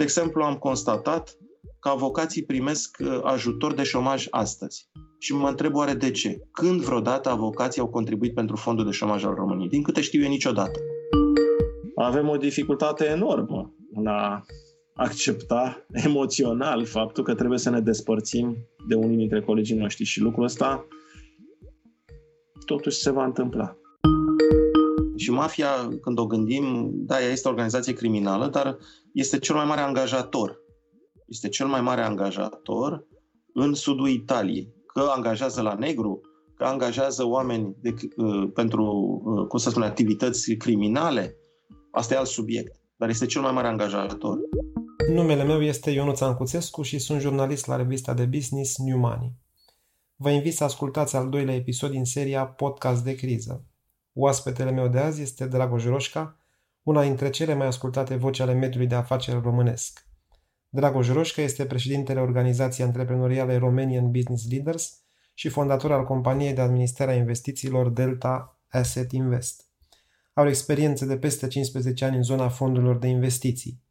De exemplu, am constatat că avocații primesc uh, ajutor de șomaj astăzi. Și mă întreb oare de ce? Când vreodată avocații au contribuit pentru fondul de șomaj al României? Din câte știu eu, niciodată. Avem o dificultate enormă în a accepta emoțional faptul că trebuie să ne despărțim de unii dintre colegii noștri și lucrul ăsta totuși se va întâmpla. Și mafia, când o gândim, da, ea este o organizație criminală, dar este cel mai mare angajator. Este cel mai mare angajator în sudul Italiei. Că angajează la negru, că angajează oameni de, uh, pentru, uh, cum să spun, activități criminale, asta e alt subiect. Dar este cel mai mare angajator. Numele meu este Ionuț Ancuțescu și sunt jurnalist la revista de business New Money. Vă invit să ascultați al doilea episod din seria Podcast de criză. Oaspetele meu de azi este Dragoș Roșca, una dintre cele mai ascultate voci ale mediului de afaceri românesc. Dragoș Roșca este președintele organizației antreprenoriale Romanian Business Leaders și fondator al companiei de administrare a investițiilor Delta Asset Invest. Are o experiență de peste 15 ani în zona fondurilor de investiții.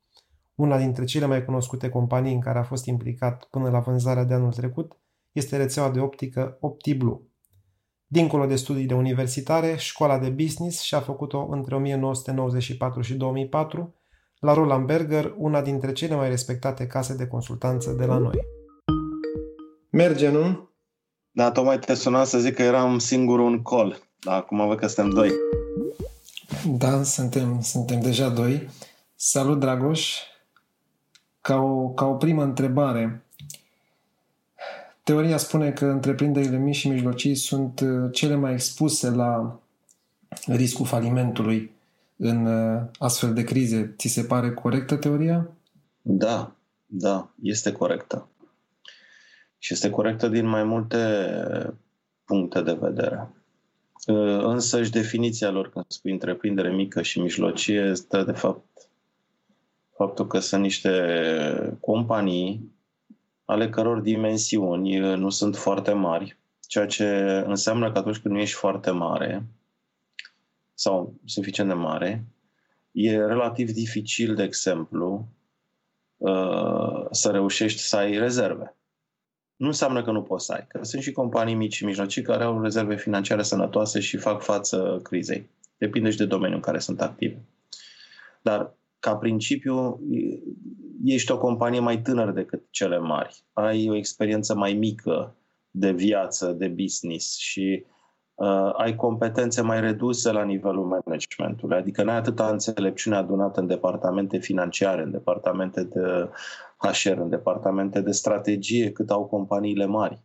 Una dintre cele mai cunoscute companii în care a fost implicat până la vânzarea de anul trecut este rețeaua de optică OptiBlue. Dincolo de studiile universitare, școala de business și-a făcut-o între 1994 și 2004 la Roland Berger, una dintre cele mai respectate case de consultanță de la noi. Merge, nu? Da, tocmai te sunam să zic că eram singur un col. Da, acum văd că suntem doi. Da, suntem, suntem deja doi. Salut, Dragoș! Ca o, ca o primă întrebare, teoria spune că întreprinderile mici și mijlocii sunt uh, cele mai expuse la riscul falimentului în uh, astfel de crize. Ți se pare corectă teoria? Da, da, este corectă. Și este corectă din mai multe puncte de vedere. Uh, însă și definiția lor când spui întreprindere mică și mijlocie este de fapt faptul că sunt niște companii ale căror dimensiuni nu sunt foarte mari, ceea ce înseamnă că atunci când nu ești foarte mare sau suficient de mare, e relativ dificil, de exemplu, uh, să reușești să ai rezerve. Nu înseamnă că nu poți să ai, că sunt și companii mici și mijlocii care au rezerve financiare sănătoase și fac față crizei. Depinde și de domeniul în care sunt active. Dar ca principiu, ești o companie mai tânără decât cele mari. Ai o experiență mai mică de viață, de business și uh, ai competențe mai reduse la nivelul managementului. Adică n-ai atâta înțelepciune adunată în departamente financiare, în departamente de HR, în departamente de strategie, cât au companiile mari.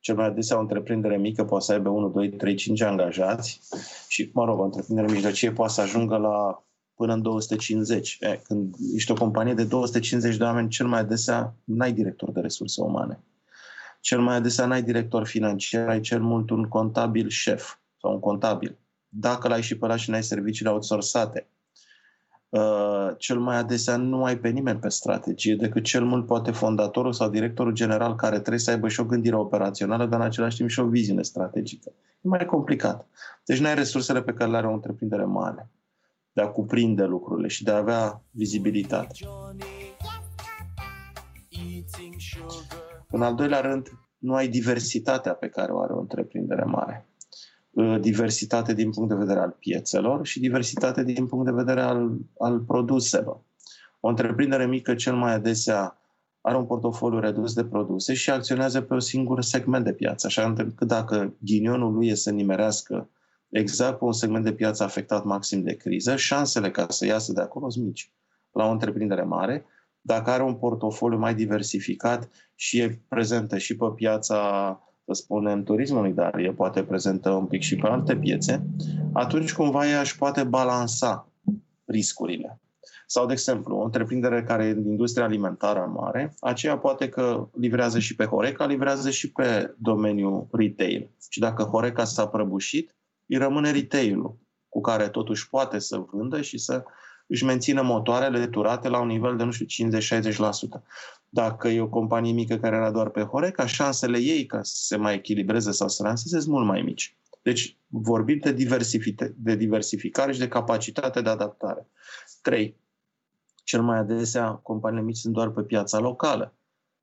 Cel mai adesea o întreprindere mică poate să aibă 1, 2, 3, 5 angajați și, mă rog, o întreprindere mijlocie poate să ajungă la până în 250. E, când ești o companie de 250 de oameni, cel mai adesea n-ai director de resurse umane. Cel mai adesea n-ai director financiar, ai cel mult un contabil șef sau un contabil. Dacă l-ai și pe ăla și n-ai serviciile outsourcate, Uh, cel mai adesea nu ai pe nimeni pe strategie decât cel mult poate fondatorul sau directorul general care trebuie să aibă și o gândire operațională, dar în același timp și o viziune strategică. E mai complicat. Deci nu ai resursele pe care le are o întreprindere mare de a cuprinde lucrurile și de a avea vizibilitate. În al doilea rând, nu ai diversitatea pe care o are o întreprindere mare. Uh, diversitate din punct de vedere al piețelor și diversitate din punct de vedere al, al produselor. O întreprindere mică cel mai adesea are un portofoliu redus de produse și acționează pe un singur segment de piață, așa încât dacă ghinionul lui e să nimerească exact pe un segment de piață afectat maxim de criză, șansele ca să iasă de acolo sunt mici. La o întreprindere mare, dacă are un portofoliu mai diversificat și e prezentă și pe piața, să spunem, turismului, dar e poate prezentă un pic și pe alte piețe, atunci cumva ea își poate balansa riscurile. Sau, de exemplu, o întreprindere care e din industria alimentară mare, aceea poate că livrează și pe Horeca, livrează și pe domeniul retail. Și dacă Horeca s-a prăbușit, îi rămâne retail-ul, cu care totuși poate să vândă și să își mențină motoarele turate la un nivel de, nu știu, 50-60%. Dacă e o companie mică care era doar pe Horeca, șansele ei ca să se mai echilibreze sau să lanseze sunt mult mai mici. Deci vorbim de, de diversificare și de capacitate de adaptare. 3. Cel mai adesea, companiile mici sunt doar pe piața locală,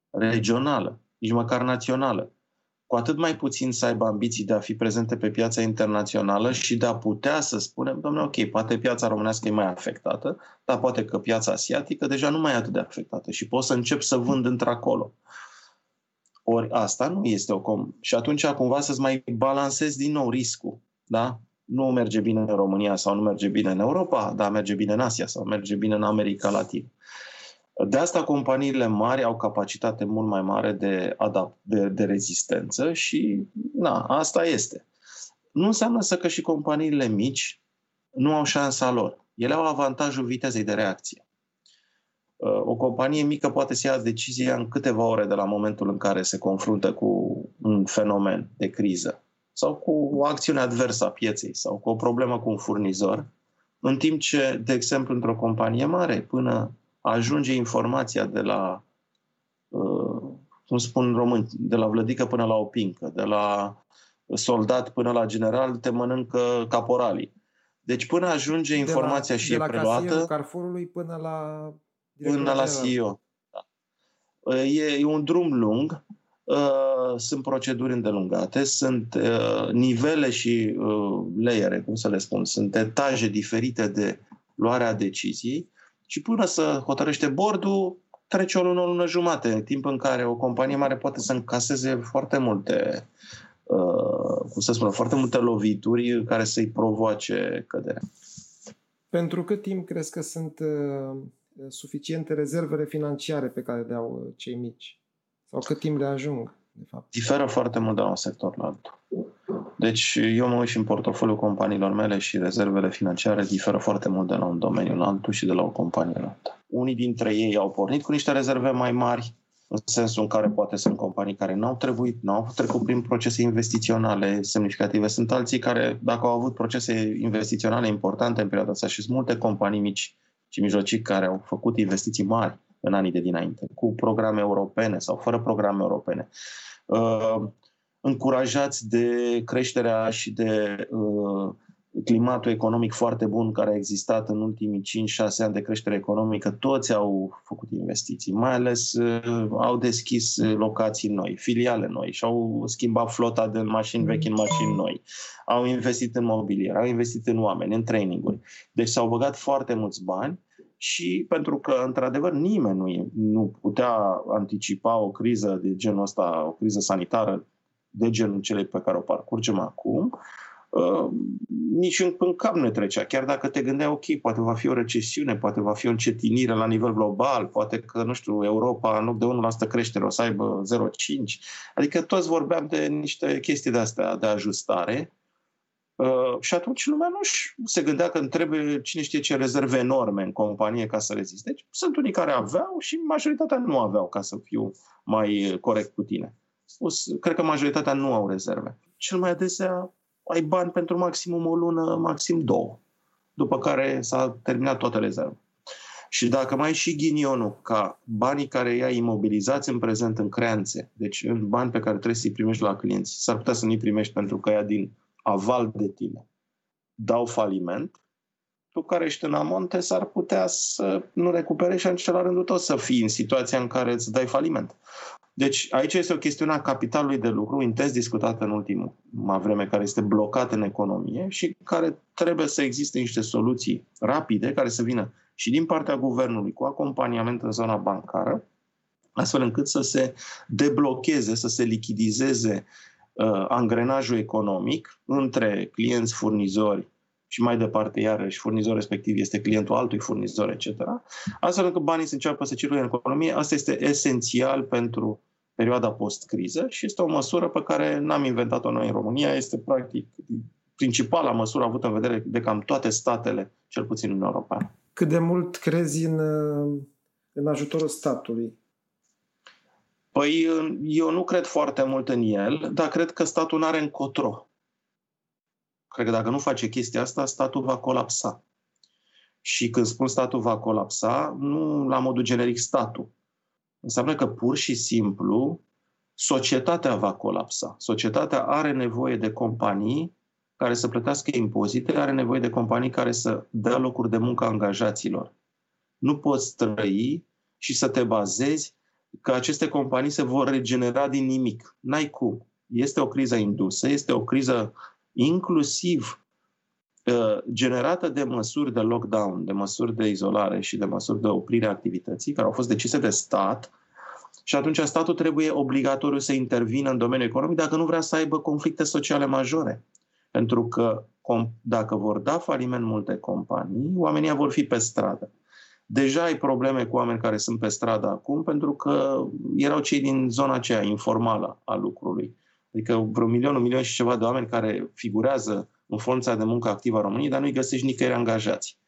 regională, nici măcar națională. Cu atât mai puțin să aibă ambiții de a fi prezente pe piața internațională și de a putea să spunem, domnule, ok, poate piața românească e mai afectată, dar poate că piața asiatică deja nu mai e atât de afectată și pot să încep să vând într-acolo. Ori asta nu este o com... Și atunci cumva să-ți mai balancezi din nou riscul. Da? Nu merge bine în România sau nu merge bine în Europa, dar merge bine în Asia sau merge bine în America Latină. De asta companiile mari au capacitate mult mai mare de, adapt, de, de rezistență și na, asta este. Nu înseamnă să că și companiile mici nu au șansa lor. Ele au avantajul vitezei de reacție. O companie mică poate să ia decizia în câteva ore de la momentul în care se confruntă cu un fenomen de criză sau cu o acțiune adversă a pieței sau cu o problemă cu un furnizor, în timp ce, de exemplu, într-o companie mare, până ajunge informația de la, uh, cum spun român, de la vlădică până la opincă, de la soldat până la general, te mănâncă caporalii. Deci până ajunge informația de la, și de e la preluată... Carrefourului până la... Până la CEO. Da. E, e un drum lung, uh, sunt proceduri îndelungate, sunt uh, nivele și uh, layere, cum să le spun, sunt etaje diferite de luarea deciziei și până să hotărăște bordul, trece o lună, o lună jumate, timp în care o companie mare poate să încaseze foarte multe uh, cum să spun, foarte multe lovituri care să-i provoace căderea. Pentru cât timp crezi că sunt uh, suficiente rezervele financiare pe care le au uh, cei mici? Sau cât timp le ajung, de fapt? Diferă foarte mult de la un sector la altul. Deci eu mă uit și în portofoliul companiilor mele și rezervele financiare diferă foarte mult de la un domeniu la altul și de la o companie la alta. Unii dintre ei au pornit cu niște rezerve mai mari, în sensul în care poate sunt companii care n-au trebuit, n-au trecut prin procese investiționale semnificative. Sunt alții care, dacă au avut procese investiționale importante în perioada asta și sunt multe companii mici și mijlocii care au făcut investiții mari în anii de dinainte, cu programe europene sau fără programe europene. Uh, încurajați de creșterea și de uh, climatul economic foarte bun care a existat în ultimii 5-6 ani de creștere economică, toți au făcut investiții, mai ales uh, au deschis locații noi, filiale noi și au schimbat flota de mașini vechi în mașini noi, au investit în mobilier, au investit în oameni, în traininguri. Deci s-au băgat foarte mulți bani și pentru că, într-adevăr, nimeni nu, nu putea anticipa o criză de genul ăsta, o criză sanitară de genul celei pe care o parcurgem acum, uh, nici în, în cap nu trecea. Chiar dacă te gândeai, ok, poate va fi o recesiune, poate va fi o încetinire la nivel global, poate că, nu știu, Europa, în loc de 1% creștere, o să aibă 0,5%. Adică toți vorbeam de niște chestii de astea de ajustare. Uh, și atunci lumea nu se gândea că trebuie cine știe ce rezerve enorme în companie ca să reziste. Deci sunt unii care aveau și majoritatea nu aveau, ca să fiu mai corect cu tine spus, cred că majoritatea nu au rezerve. Cel mai adesea ai bani pentru maximum o lună, maxim două, după care s-a terminat toată rezerva. Și dacă mai ai și ghinionul ca banii care i-ai imobilizați în prezent în creanțe, deci în bani pe care trebuie să-i primești la clienți, s-ar putea să nu-i primești pentru că ea din aval de tine dau faliment, tu care ești în amonte s-ar putea să nu recupere și atunci la rândul tău să fii în situația în care îți dai faliment. Deci aici este o chestiune a capitalului de lucru intens discutată în ultima vreme, care este blocat în economie și care trebuie să existe niște soluții rapide care să vină și din partea guvernului cu acompaniament în zona bancară, astfel încât să se deblocheze, să se lichidizeze uh, angrenajul economic între clienți, furnizori și mai departe, iarăși, furnizorul respectiv este clientul altui furnizor, etc., astfel încât banii să înceapă să circule în economie. Asta este esențial pentru perioada post-criză și este o măsură pe care n-am inventat-o noi în România, este practic principala măsură avută în vedere de cam toate statele, cel puțin în Europa. Cât de mult crezi în, în ajutorul statului? Păi eu nu cred foarte mult în el, dar cred că statul nu are încotro. Cred că dacă nu face chestia asta, statul va colapsa. Și când spun statul va colapsa, nu la modul generic statul, Înseamnă că pur și simplu societatea va colapsa. Societatea are nevoie de companii care să plătească impozite, are nevoie de companii care să dea locuri de muncă angajaților. Nu poți trăi și să te bazezi că aceste companii se vor regenera din nimic. N-ai cum. Este o criză indusă, este o criză inclusiv uh, generată de măsuri de lockdown, de măsuri de izolare și de măsuri de oprire a activității, care au fost decise de stat, și atunci statul trebuie obligatoriu să intervină în domeniul economic dacă nu vrea să aibă conflicte sociale majore. Pentru că dacă vor da faliment multe companii, oamenii vor fi pe stradă. Deja ai probleme cu oameni care sunt pe stradă acum pentru că erau cei din zona aceea informală a lucrului. Adică vreo milion, un milion și ceva de oameni care figurează în forța de muncă activă a României, dar nu-i găsești nicăieri angajați.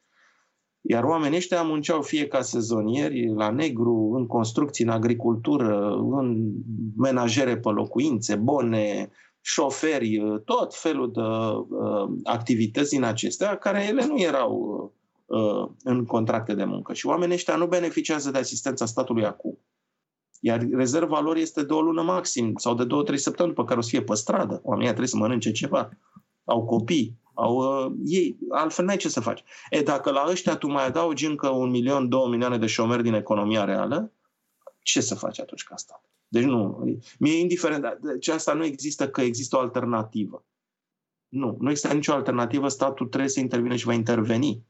Iar oamenii ăștia munceau fie ca sezonieri, la negru, în construcții, în agricultură, în menajere pe locuințe, bone, șoferi, tot felul de uh, activități din acestea, care ele nu erau uh, în contracte de muncă. Și oamenii ăștia nu beneficiază de asistența statului acum. Iar rezerva lor este de o lună maxim sau de două, trei săptămâni pe care o să fie pe stradă. Oamenii trebuie să mănânce ceva. Au copii, au, uh, ei, altfel n-ai ce să faci. E, dacă la ăștia tu mai adaugi încă un milion, două milioane de șomeri din economia reală, ce să faci atunci ca stat? Deci nu, mi-e indiferent, deci asta nu există că există o alternativă. Nu, nu există nicio alternativă, statul trebuie să intervine și va interveni.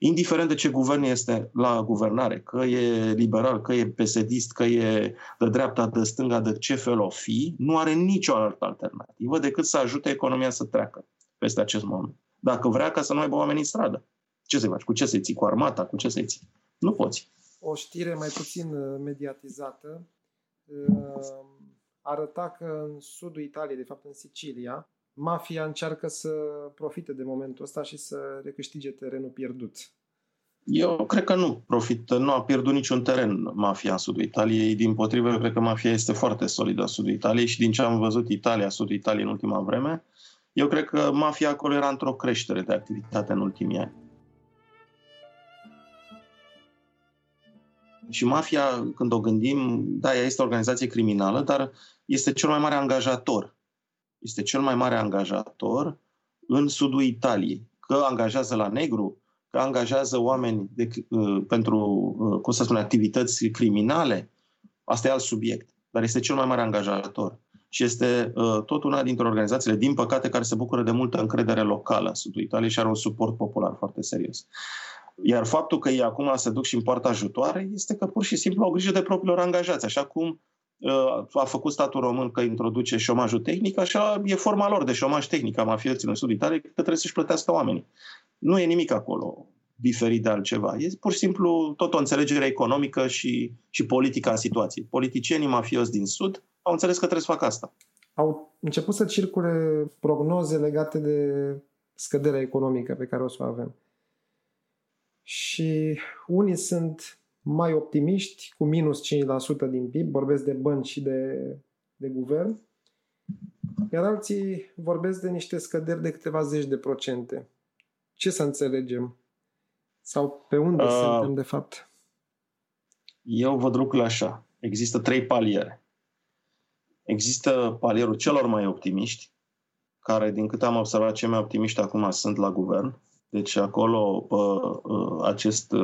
Indiferent de ce guvern este la guvernare, că e liberal, că e pesedist, că e de dreapta, de stânga, de ce fel o fi, nu are nicio altă alternativă decât să ajute economia să treacă peste acest moment. Dacă vrea ca să nu aibă oameni în stradă. Ce să faci? Cu ce să-i ții? Cu armata? Cu ce să-i ții? Nu poți. O știre mai puțin uh, mediatizată uh, arăta că în sudul Italiei, de fapt în Sicilia, mafia încearcă să profite de momentul ăsta și să recâștige terenul pierdut. Eu cred că nu profită, nu a pierdut niciun teren mafia în sudul Italiei. Din potrivă, eu cred că mafia este foarte solidă în sudul Italiei și din ce am văzut Italia, sudul Italiei în ultima vreme, eu cred că mafia acolo era într-o creștere de activitate în ultimii ani. Și mafia, când o gândim, da, ea este o organizație criminală, dar este cel mai mare angajator. Este cel mai mare angajator în sudul Italiei. Că angajează la negru, că angajează oameni de, uh, pentru, uh, cum să spun, activități criminale, asta e alt subiect. Dar este cel mai mare angajator și este uh, tot una dintre organizațiile, din păcate, care se bucură de multă încredere locală în sudul Italiei și are un suport popular foarte serios. Iar faptul că ei acum se duc și împoartă ajutoare este că pur și simplu au grijă de propriilor angajați, așa cum uh, a făcut statul român că introduce șomajul tehnic, așa e forma lor de șomaj tehnic a mafioților în sudul Italiei, că trebuie să-și plătească oamenii. Nu e nimic acolo diferit de altceva. E pur și simplu tot o înțelegere economică și, și politică a situației. Politicienii mafioși din Sud au înțeles că trebuie să facă asta. Au început să circule prognoze legate de scăderea economică pe care o să o avem. Și unii sunt mai optimiști, cu minus 5% din PIB, vorbesc de bănci și de, de guvern, iar alții vorbesc de niște scăderi de câteva zeci de procente. Ce să înțelegem? Sau pe unde uh, suntem, de fapt? Eu văd lucrurile așa. Există trei paliere. Există palierul celor mai optimiști, care, din câte am observat, cei mai optimiști acum sunt la guvern. Deci acolo acest,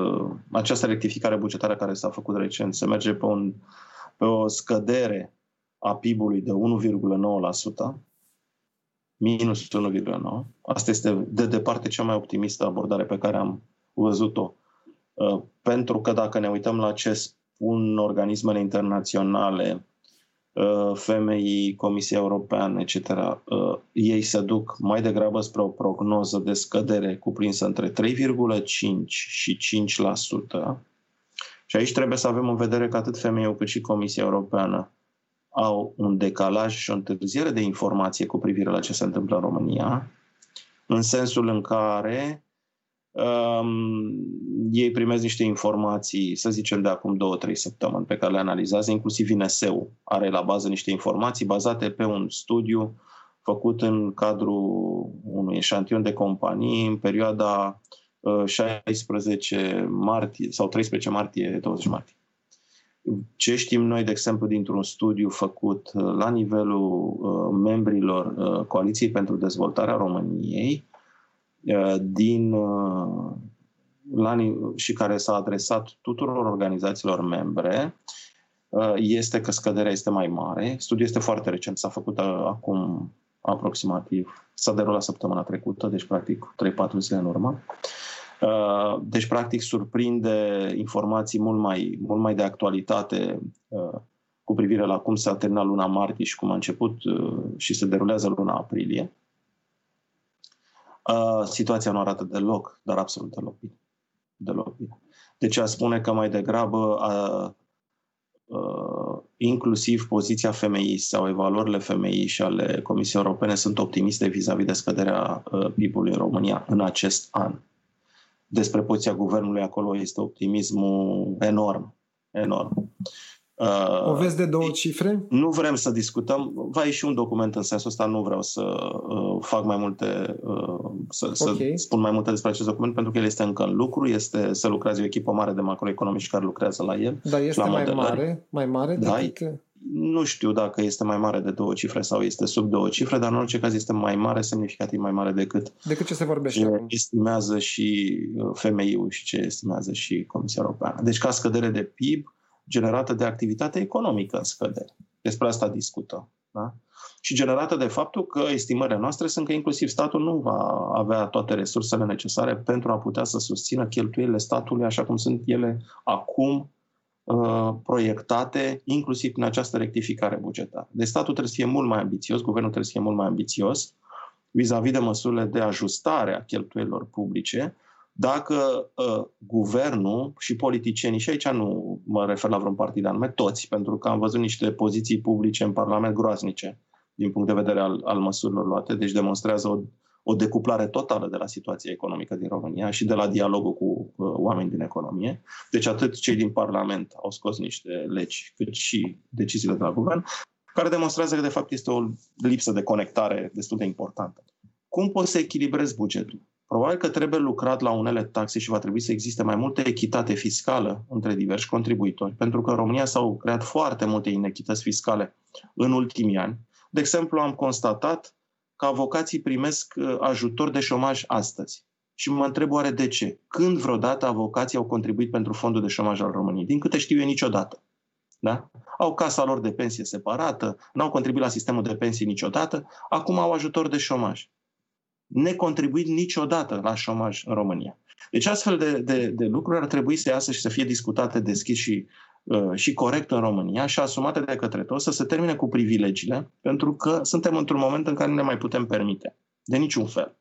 această rectificare bugetară care s-a făcut recent se merge pe, un, pe o scădere a PIB-ului de 1,9%, minus 1,9%. Asta este de departe cea mai optimistă abordare pe care am văzut-o. Pentru că dacă ne uităm la ce spun organismele internaționale Uh, FMI, Comisia Europeană, etc., uh, ei se duc mai degrabă spre o prognoză de scădere cuprinsă între 3,5 și 5%. Și aici trebuie să avem în vedere că atât FMI cât și Comisia Europeană au un decalaj și o întârziere de informație cu privire la ce se întâmplă în România, în sensul în care Um, ei primesc niște informații, să zicem, de acum două, trei săptămâni pe care le analizează, inclusiv INSEU are la bază niște informații bazate pe un studiu făcut în cadrul unui eșantion de companii în perioada 16 uh, martie sau 13 martie, 20 martie. Ce știm noi, de exemplu, dintr-un studiu făcut uh, la nivelul uh, membrilor Coaliției pentru Dezvoltarea României, Uh, din uh, la, și care s-a adresat tuturor organizațiilor membre este că scăderea este mai mare. Studiul este foarte recent, s-a făcut acum aproximativ, s-a derulat săptămâna trecută, deci practic 3-4 zile în urmă. Deci, practic, surprinde informații mult mai, mult mai de actualitate cu privire la cum s-a terminat luna martie și cum a început și se derulează luna aprilie. Situația nu arată deloc, dar absolut deloc bine. Deloc bine. Deci a spune că mai degrabă a, a, inclusiv poziția femeii sau evaluările femeii și ale Comisiei Europene sunt optimiste vis-a-vis de scăderea PIB-ului în România în acest an. Despre poziția guvernului acolo este optimismul enorm. enorm. Uh, o vezi de două cifre? Nu vrem să discutăm. Va ieși un document în sensul ăsta, nu vreau să uh, fac mai multe, uh, să, okay. să spun mai multe despre acest document, pentru că el este încă în lucru, este să lucreze o echipă mare de macroeconomici care lucrează la el. Dar este la mai mare, mai mare da, decât... Nu știu dacă este mai mare de două cifre sau este sub două cifre, dar în orice caz este mai mare, semnificativ mai mare decât, decât ce se vorbește ce acum. estimează și uh, FMI-ul și ce estimează și Comisia Europeană. Deci ca scădere de PIB, generată de activitate economică în scădere. Despre asta discutăm. Da? Și generată de faptul că estimările noastre sunt că inclusiv statul nu va avea toate resursele necesare pentru a putea să susțină cheltuielile statului așa cum sunt ele acum uh, proiectate, inclusiv în această rectificare bugetară. Deci statul trebuie să fie mult mai ambițios, guvernul trebuie să fie mult mai ambițios vis-a-vis de măsurile de ajustare a cheltuielor publice, dacă uh, guvernul și politicienii, și aici nu mă refer la vreun partid anume, toți, pentru că am văzut niște poziții publice în Parlament groaznice din punct de vedere al, al măsurilor luate, deci demonstrează o, o decuplare totală de la situația economică din România și de la dialogul cu uh, oameni din economie. Deci atât cei din Parlament au scos niște legi, cât și deciziile de la guvern, care demonstrează că de fapt este o lipsă de conectare destul de importantă. Cum poți să echilibrezi bugetul? Probabil că trebuie lucrat la unele taxe și va trebui să existe mai multă echitate fiscală între diversi contribuitori, pentru că în România s-au creat foarte multe inechități fiscale în ultimii ani. De exemplu, am constatat că avocații primesc uh, ajutor de șomaj astăzi. Și mă întreb oare de ce? Când vreodată avocații au contribuit pentru fondul de șomaj al României? Din câte știu eu, niciodată. Da? Au casa lor de pensie separată, n-au contribuit la sistemul de pensii niciodată, acum au ajutor de șomaj necontribuit niciodată la șomaj în România. Deci astfel de, de, de lucruri ar trebui să iasă și să fie discutate deschis și, uh, și corect în România și asumate de către toți să se termine cu privilegiile, pentru că suntem într-un moment în care nu ne mai putem permite, de niciun fel.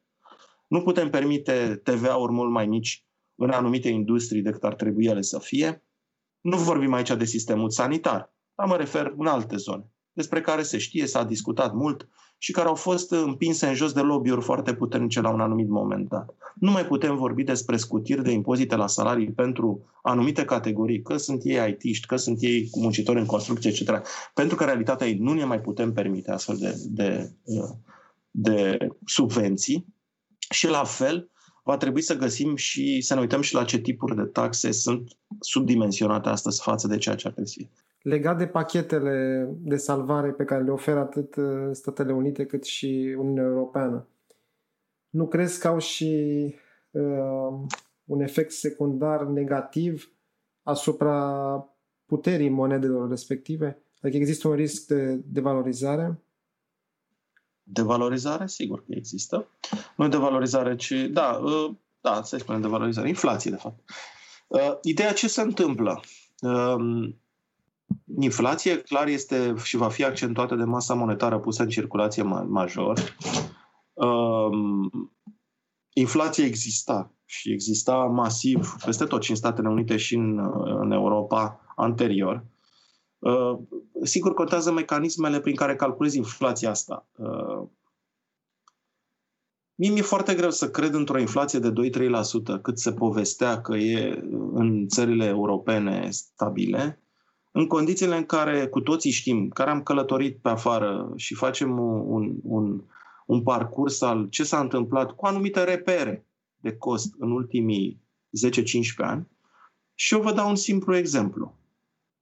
Nu putem permite TVA-uri mult mai mici în anumite industrii decât ar trebui ele să fie. Nu vorbim aici de sistemul sanitar, dar mă refer în alte zone, despre care se știe, s-a discutat mult, și care au fost împinse în jos de lobby-uri foarte puternice la un anumit moment dat. Nu mai putem vorbi despre scutiri de impozite la salarii pentru anumite categorii, că sunt ei IT-ști, că sunt ei muncitori în construcție, etc. Pentru că realitatea ei nu ne mai putem permite astfel de, de, de subvenții și la fel va trebui să găsim și să ne uităm și la ce tipuri de taxe sunt subdimensionate astăzi față de ceea ce ar trebui să fie legat de pachetele de salvare pe care le oferă atât uh, Statele Unite cât și Uniunea Europeană. Nu crezi că au și uh, un efect secundar negativ asupra puterii monedelor respective? Adică există un risc de devalorizare? Devalorizare, sigur că există. Nu devalorizare, ci, da, uh, da, să spunem devalorizare, inflație, de fapt. Uh, ideea ce se întâmplă? Uh, Inflație, clar, este și va fi accentuată de masa monetară pusă în circulație major. Um, inflația exista și exista masiv peste tot și în Statele Unite și în, în Europa anterior. Uh, sigur, contează mecanismele prin care calculezi inflația asta. Uh, Mie mi-e foarte greu să cred într-o inflație de 2-3%, cât se povestea că e în țările europene stabile, în condițiile în care cu toții știm, care am călătorit pe afară și facem un, un, un parcurs al ce s-a întâmplat cu anumite repere de cost în ultimii 10-15 ani, și eu vă dau un simplu exemplu.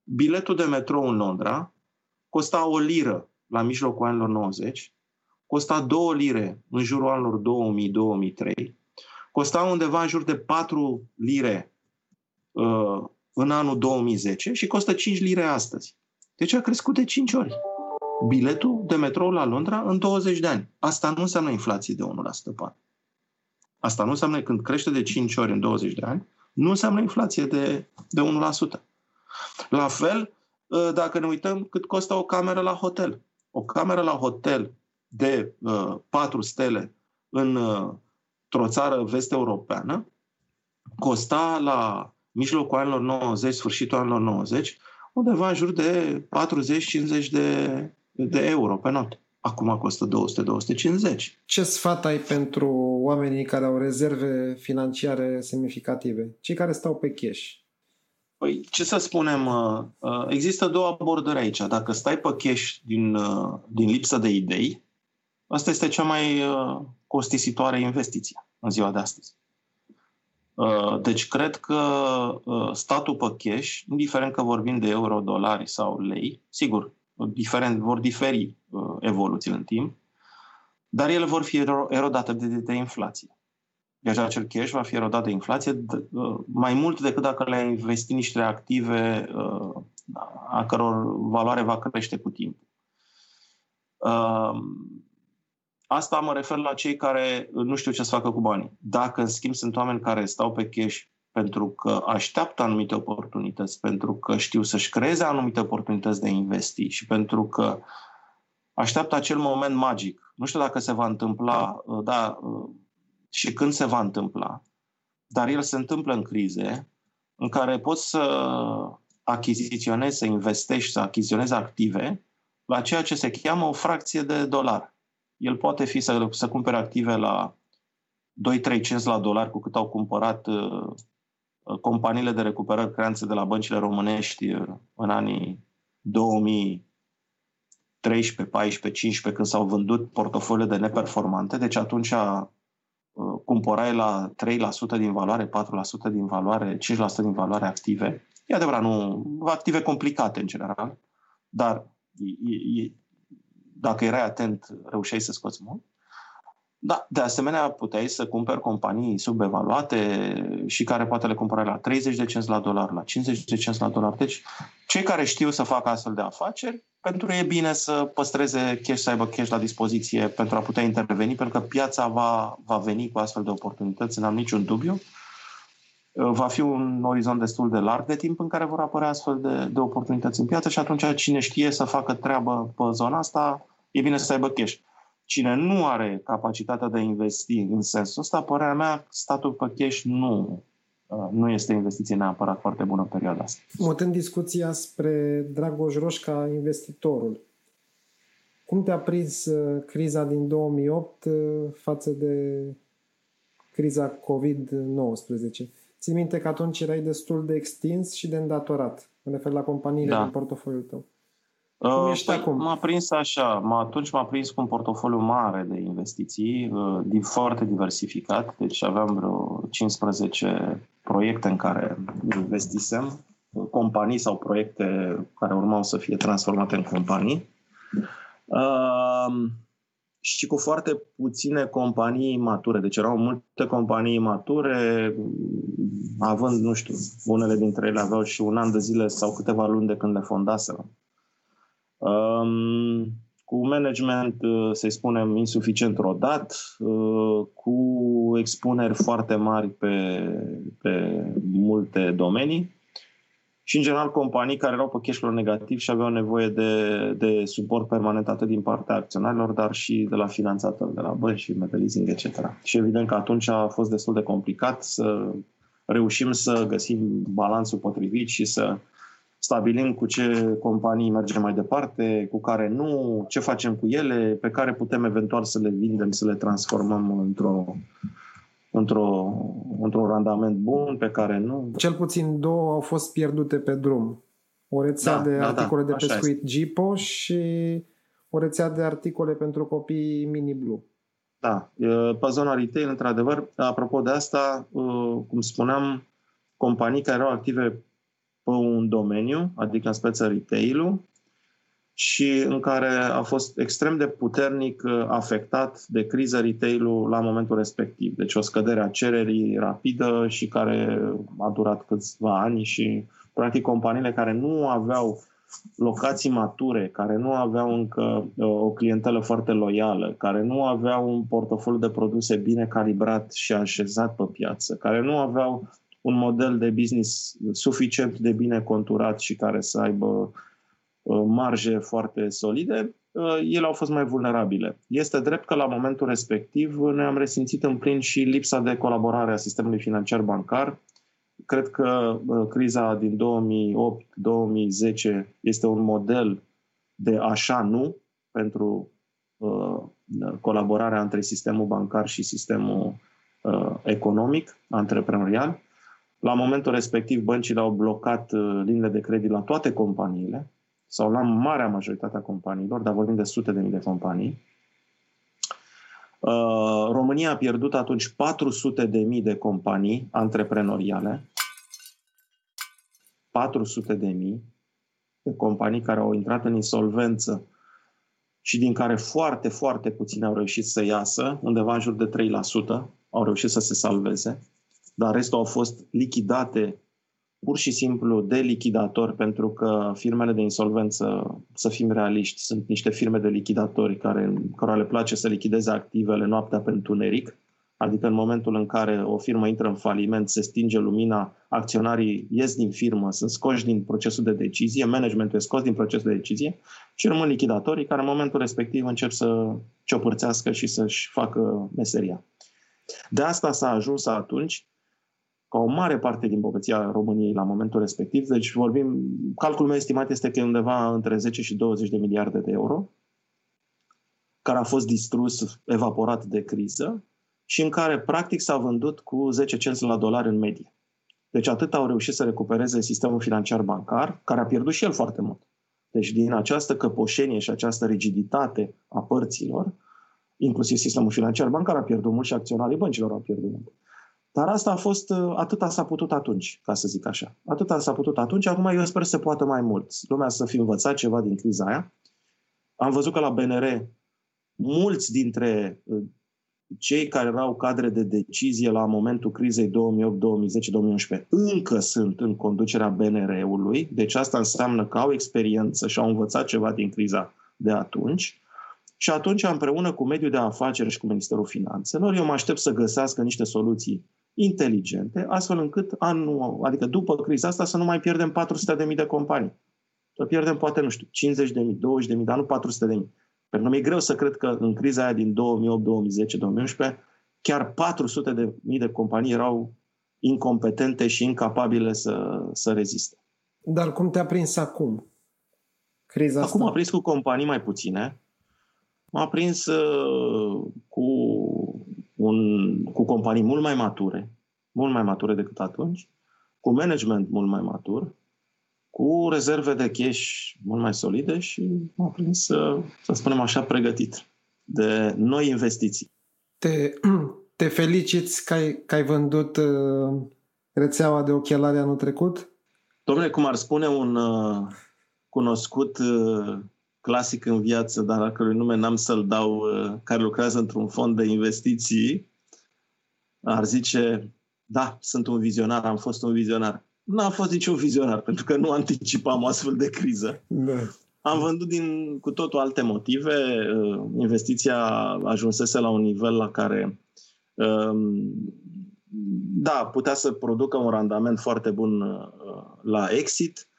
Biletul de metrou în Londra costa o liră la mijlocul anilor 90, costa două lire în jurul anilor 2000-2003 costa undeva în jur de 4 lire uh, în anul 2010 și costă 5 lire astăzi. Deci a crescut de 5 ori. Biletul de metrou la Londra în 20 de ani. Asta nu înseamnă inflație de 1% pe Asta nu înseamnă când crește de 5 ori în 20 de ani, nu înseamnă inflație de, de 1%. La fel, ă, dacă ne uităm cât costă o cameră la hotel. O cameră la hotel de uh, 4 stele în, uh, într-o țară vest-europeană costa la mijlocul anilor 90, sfârșitul anilor 90, undeva în jur de 40-50 de, de euro pe noapte. Acum costă 200-250. Ce sfat ai pentru oamenii care au rezerve financiare semnificative? Cei care stau pe cash? Păi, ce să spunem, uh, uh, există două abordări aici. Dacă stai pe cash din, uh, din lipsă de idei, asta este cea mai costisitoare investiție în ziua de astăzi. Deci cred că statul pe cash, indiferent că vorbim de euro, dolari sau lei, sigur, diferent, vor diferi evoluțiile în timp, dar ele vor fi erodate de, de, de inflație. Deci acel cash va fi erodat de inflație mai mult decât dacă le-ai investi niște active a căror valoare va crește cu timpul. Asta mă refer la cei care nu știu ce să facă cu banii. Dacă, în schimb, sunt oameni care stau pe cash pentru că așteaptă anumite oportunități, pentru că știu să-și creeze anumite oportunități de investi și pentru că așteaptă acel moment magic. Nu știu dacă se va întâmpla, da, și când se va întâmpla, dar el se întâmplă în crize în care poți să achiziționezi, să investești, să achiziționezi active la ceea ce se cheamă o fracție de dolar. El poate fi să, să cumpere active la 2-3 cenți la dolar cu cât au cumpărat uh, companiile de recuperări creanțe de la băncile românești uh, în anii 2013, 14, 15, când s-au vândut portofoliile de neperformante. Deci atunci Uh, cumpărai la 3% din valoare, 4% din valoare, 5% din valoare active. E adevărat, nu, active complicate în general, dar e, e, dacă erai atent, reușeai să scoți mult. Da, de asemenea, puteai să cumperi companii subevaluate și care poate le cumpărai la 30 de cenți la dolar, la 50 de cenți la dolar. Deci, cei care știu să facă astfel de afaceri pentru ei e bine să păstreze cash, să aibă cash la dispoziție pentru a putea interveni, pentru că piața va, va veni cu astfel de oportunități, n-am niciun dubiu. Va fi un orizont destul de larg de timp în care vor apărea astfel de, de oportunități în piață și atunci cine știe să facă treabă pe zona asta, e bine să aibă cash. Cine nu are capacitatea de a investi în sensul ăsta, părerea mea, statul pe cash nu, Uh, nu este investiție neapărat foarte bună în perioada asta. Mutând discuția spre Dragoș Roșca, investitorul. Cum te-a prins uh, criza din 2008 uh, față de criza COVID-19? Țin minte că atunci erai destul de extins și de îndatorat. Mă refer la companiile da. din portofoliul tău. Cum ești păi, acum? M-a prins așa, m-a, atunci m-a prins cu un portofoliu mare de investiții, uh, foarte diversificat, deci aveam vreo 15 proiecte în care investisem, companii sau proiecte care urmau să fie transformate în companii. Uh, și cu foarte puține companii mature. Deci erau multe companii mature, având, nu știu, unele dintre ele aveau și un an de zile sau câteva luni de când le fondaseră. Um, cu management, uh, să-i spunem, insuficient rodat, uh, cu expuneri foarte mari pe, pe multe domenii și, în general, companii care erau pe cash flow negativ și aveau nevoie de, de suport permanent atât din partea acționarilor, dar și de la finanțatori, de la bănci și leasing, etc. Și evident că atunci a fost destul de complicat să reușim să găsim balansul potrivit și să stabilim cu ce companii mergem mai departe, cu care nu, ce facem cu ele, pe care putem eventual să le vindem, să le transformăm într-o, într-o, într-un randament bun, pe care nu. Cel puțin două au fost pierdute pe drum. O rețea da, de da, articole da, de pescuit Gipo și o rețea de articole pentru copii Mini Blue. Da, pe zona retail, într-adevăr, apropo de asta, cum spuneam, companii care erau active pe un domeniu, adică în speță retail și în care a fost extrem de puternic uh, afectat de criză retail-ul la momentul respectiv. Deci o scădere a cererii rapidă și care a durat câțiva ani și practic companiile care nu aveau locații mature, care nu aveau încă uh, o clientelă foarte loială, care nu aveau un portofoliu de produse bine calibrat și așezat pe piață, care nu aveau un model de business suficient de bine conturat și care să aibă uh, marje foarte solide, uh, ele au fost mai vulnerabile. Este drept că la momentul respectiv noi am resimțit în plin și lipsa de colaborare a sistemului financiar bancar, Cred că criza din 2008-2010 este un model de așa nu pentru uh, colaborarea între sistemul bancar și sistemul uh, economic, antreprenorial. La momentul respectiv, băncile au blocat uh, liniile de credit la toate companiile sau la marea majoritate a companiilor, dar vorbim de sute de mii de companii. Uh, România a pierdut atunci 400 de mii de companii antreprenoriale 400 de mii de companii care au intrat în insolvență și din care foarte, foarte puțini au reușit să iasă, undeva în jur de 3% au reușit să se salveze, dar restul au fost lichidate pur și simplu de lichidatori, pentru că firmele de insolvență, să fim realiști, sunt niște firme de lichidatori care, care le place să lichideze activele noaptea pe întuneric Adică în momentul în care o firmă intră în faliment, se stinge lumina, acționarii ies din firmă, sunt scoși din procesul de decizie, managementul e scos din procesul de decizie și rămân lichidatorii care în momentul respectiv încep să ciopărțească și să-și facă meseria. De asta s-a ajuns atunci ca o mare parte din bogăția României la momentul respectiv, deci vorbim, calculul meu estimat este că e undeva între 10 și 20 de miliarde de euro, care a fost distrus, evaporat de criză, și în care practic s-a vândut cu 10 cenți la dolar în medie. Deci atât au reușit să recupereze sistemul financiar bancar, care a pierdut și el foarte mult. Deci din această căpoșenie și această rigiditate a părților, inclusiv sistemul financiar bancar a pierdut mult și acționarii băncilor au pierdut mult. Dar asta a fost, atâta s-a putut atunci, ca să zic așa. Atâta s-a putut atunci, acum eu sper să se poată mai mult. Lumea să fi învățat ceva din criza aia. Am văzut că la BNR mulți dintre cei care erau cadre de decizie la momentul crizei 2008, 2010, 2011 încă sunt în conducerea BNR-ului, deci asta înseamnă că au experiență și au învățat ceva din criza de atunci. Și atunci, împreună cu mediul de afaceri și cu Ministerul Finanțelor, eu mă aștept să găsească niște soluții inteligente, astfel încât anul, adică după criza asta să nu mai pierdem 400.000 de companii. Să pierdem poate, nu știu, 50.000, 20.000, dar nu 400.000. Pentru că mi-e greu să cred că în criza aia din 2008, 2010, 2011, chiar 400 de mii de companii erau incompetente și incapabile să, să reziste. Dar cum te-a prins acum? Criza acum asta? a prins cu companii mai puține. M-a prins uh, cu, un, cu companii mult mai mature, mult mai mature decât atunci, cu management mult mai matur, cu rezerve de cash mult mai solide și m-a prins, să, să spunem așa, pregătit de noi investiții. Te, te feliciți că ai, că ai vândut uh, rețeaua de ochelari anul trecut? Domnule, cum ar spune un uh, cunoscut uh, clasic în viață, dar al cărui nume n-am să-l dau, uh, care lucrează într-un fond de investiții, ar zice, da, sunt un vizionar, am fost un vizionar n-a fost niciun vizionar, pentru că nu anticipam o astfel de criză. Da. Am vândut din cu totul alte motive. Uh, investiția ajunsese la un nivel la care um, da, putea să producă un randament foarte bun uh, la exit.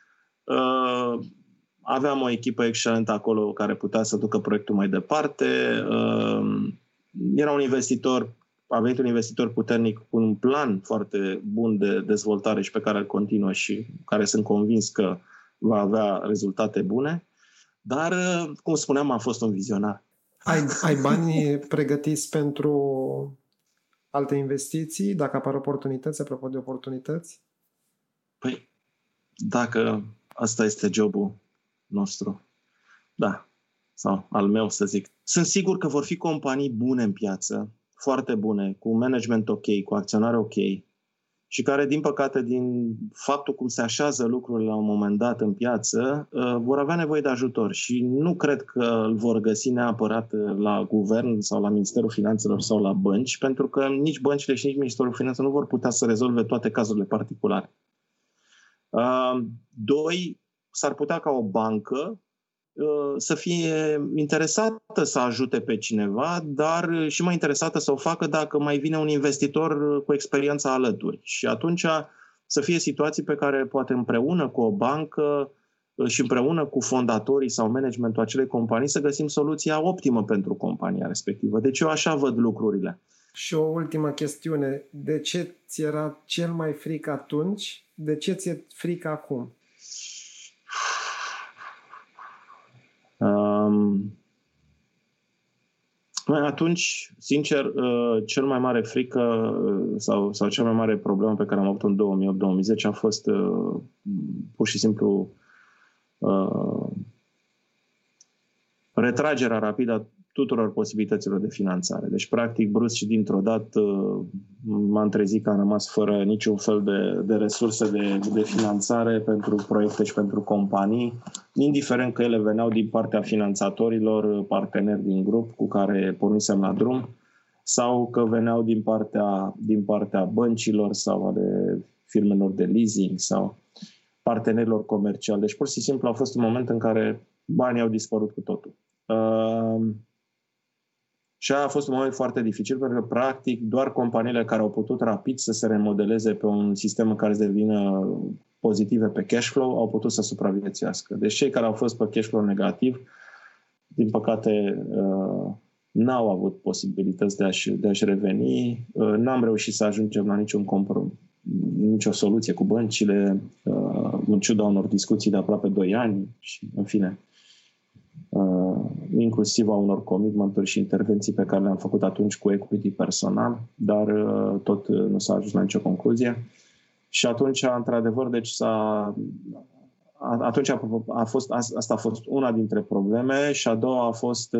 Uh, aveam o echipă excelentă acolo care putea să ducă proiectul mai departe. Era un investitor a venit un investitor puternic cu un plan foarte bun de dezvoltare și pe care îl continuă și care sunt convins că va avea rezultate bune. Dar, cum spuneam, a fost un vizionar. Ai, ai bani pregătiți pentru alte investiții, dacă apar oportunități, apropo de oportunități? Păi, dacă asta este jobul nostru, da, sau al meu să zic. Sunt sigur că vor fi companii bune în piață foarte bune, cu management ok, cu acționare ok și care, din păcate, din faptul cum se așează lucrurile la un moment dat în piață, uh, vor avea nevoie de ajutor și nu cred că îl vor găsi neapărat uh, la guvern sau la Ministerul Finanțelor sau la bănci, pentru că nici băncile și nici Ministerul Finanțelor nu vor putea să rezolve toate cazurile particulare. Uh, doi, s-ar putea ca o bancă Uh, să fie interesată să ajute pe cineva, dar și mai interesată să o facă dacă mai vine un investitor cu experiență alături. Și atunci să fie situații pe care poate împreună cu o bancă uh, și împreună cu fondatorii sau managementul acelei companii să găsim soluția optimă pentru compania respectivă. Deci eu așa văd lucrurile. Și o ultimă chestiune. De ce ți era cel mai fric atunci? De ce ți-e frică acum? Um, atunci, sincer, uh, cel mai mare frică uh, sau, sau cea mai mare problemă pe care am avut în 2008-2010 a fost uh, pur și simplu uh, retragerea rapidă a tuturor posibilităților de finanțare. Deci, practic, brusc și dintr-o dată m-am trezit că am rămas fără niciun fel de, de resurse de, de finanțare pentru proiecte și pentru companii, indiferent că ele veneau din partea finanțatorilor, parteneri din grup cu care pornisem la drum, sau că veneau din partea, din partea băncilor sau ale firmelor de leasing sau partenerilor comerciali. Deci, pur și simplu, a fost un moment în care banii au dispărut cu totul. Uh, și a fost un moment foarte dificil pentru că, practic, doar companiile care au putut rapid să se remodeleze pe un sistem în care să devină pozitive pe cash flow au putut să supraviețuiască. Deci cei care au fost pe cash flow negativ, din păcate, uh, n-au avut posibilități de a-și, de a-și reveni. Uh, n-am reușit să ajungem la niciun compromis, nicio soluție cu băncile, uh, în ciuda unor discuții de aproape 2 ani și, în fine, Uh, inclusiv a unor commitmenturi și intervenții pe care le-am făcut atunci cu equity personal, dar uh, tot uh, nu s-a ajuns la nicio concluzie. Și atunci, într-adevăr, deci s-a, atunci a, a fost, asta a fost una dintre probleme și a doua a fost,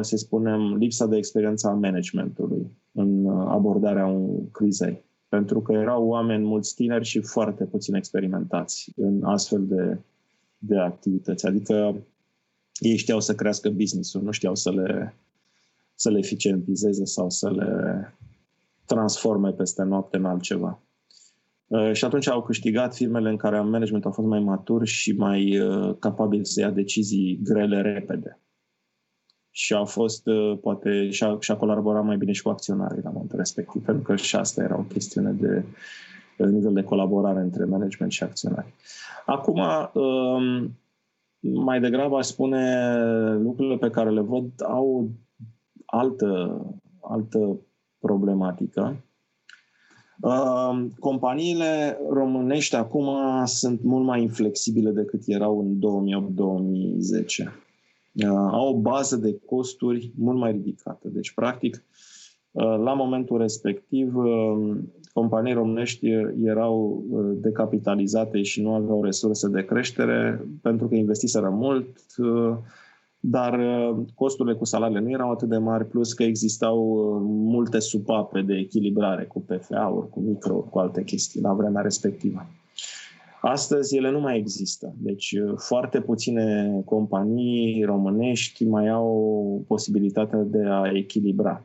să spunem, lipsa de experiență a managementului în abordarea crizei. Pentru că erau oameni mulți tineri și foarte puțin experimentați în astfel de, de activități. Adică ei știau să crească business-ul, nu știau să le, să le eficientizeze sau să le transforme peste noapte în altceva. Uh, și atunci au câștigat firmele în care managementul a fost mai matur și mai uh, capabil să ia decizii grele repede. Și au fost, uh, poate, și-a, și-a colaborat mai bine și cu acționarii la momentul respectiv, pentru că și asta era o chestiune de nivel de colaborare între management și acționari. Acum, um, mai degrabă aș spune lucrurile pe care le văd au altă, altă problematică. Uh, companiile românești acum sunt mult mai inflexibile decât erau în 2008-2010. Uh, au o bază de costuri mult mai ridicată. Deci, practic, uh, la momentul respectiv, companii românești erau uh, decapitalizate și nu aveau resurse de creștere pentru că investiseră mult, uh, dar uh, costurile cu salariile nu erau atât de mari, plus că existau multe supape de echilibrare cu PFA-uri, cu micro, cu alte chestii la vremea respectivă. Astăzi ele nu mai există. Deci foarte puține companii românești mai au posibilitatea de a echilibra.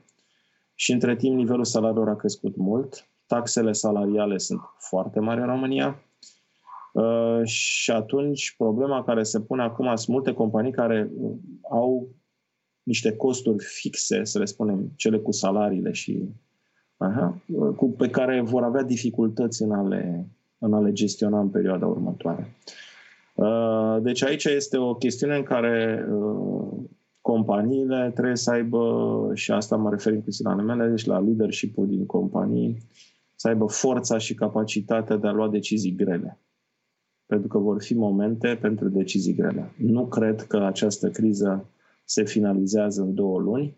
Și între timp nivelul salariilor a crescut mult taxele salariale sunt foarte mari în România uh, și atunci problema care se pune acum sunt multe companii care au niște costuri fixe, să le spunem, cele cu salariile și aha, cu, pe care vor avea dificultăți în a, le, în a le gestiona în perioada următoare. Uh, deci aici este o chestiune în care uh, companiile trebuie să aibă, și asta mă refer inclusiv la numele, deci la leadership-ul din companii, să aibă forța și capacitatea de a lua decizii grele. Pentru că vor fi momente pentru decizii grele. Nu cred că această criză se finalizează în două luni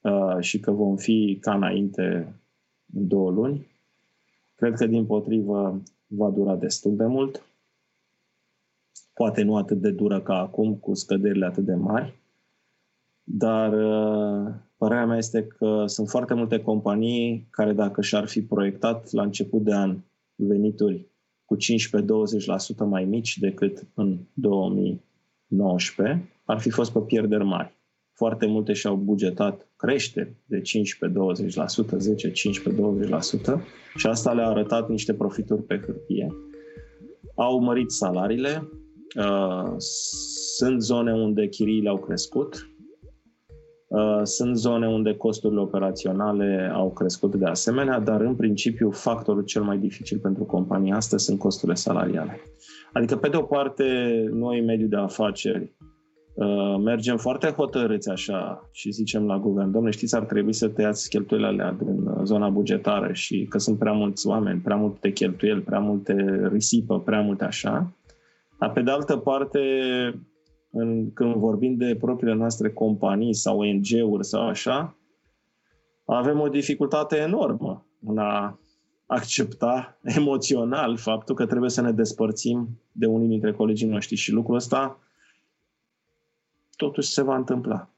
uh, și că vom fi ca înainte în două luni. Cred că, din potrivă, va dura destul de mult. Poate nu atât de dură ca acum, cu scăderile atât de mari, dar uh, părerea mea este că sunt foarte multe companii care dacă și-ar fi proiectat la început de an venituri cu 15-20% mai mici decât în 2019, ar fi fost pe pierderi mari. Foarte multe și-au bugetat creșteri de 15-20%, 10-15-20% și asta le-a arătat niște profituri pe hârtie. Au mărit salariile, uh, sunt zone unde chiriile au crescut, uh, sunt zone unde costurile operaționale au crescut de asemenea, dar în principiu factorul cel mai dificil pentru companii astăzi sunt costurile salariale. Adică, pe de o parte, noi, mediul de afaceri, Uh, mergem foarte hotărâți așa și zicem la guvern, domnule, știți, ar trebui să tăiați cheltuielile alea din uh, zona bugetară și că sunt prea mulți oameni, prea multe cheltuieli, prea multe risipă, prea multe așa. Dar pe de altă parte, în, când vorbim de propriile noastre companii sau ONG-uri sau așa, avem o dificultate enormă în a accepta emoțional faptul că trebuie să ne despărțim de unii dintre colegii noștri și lucrul ăsta totuși se va întâmpla.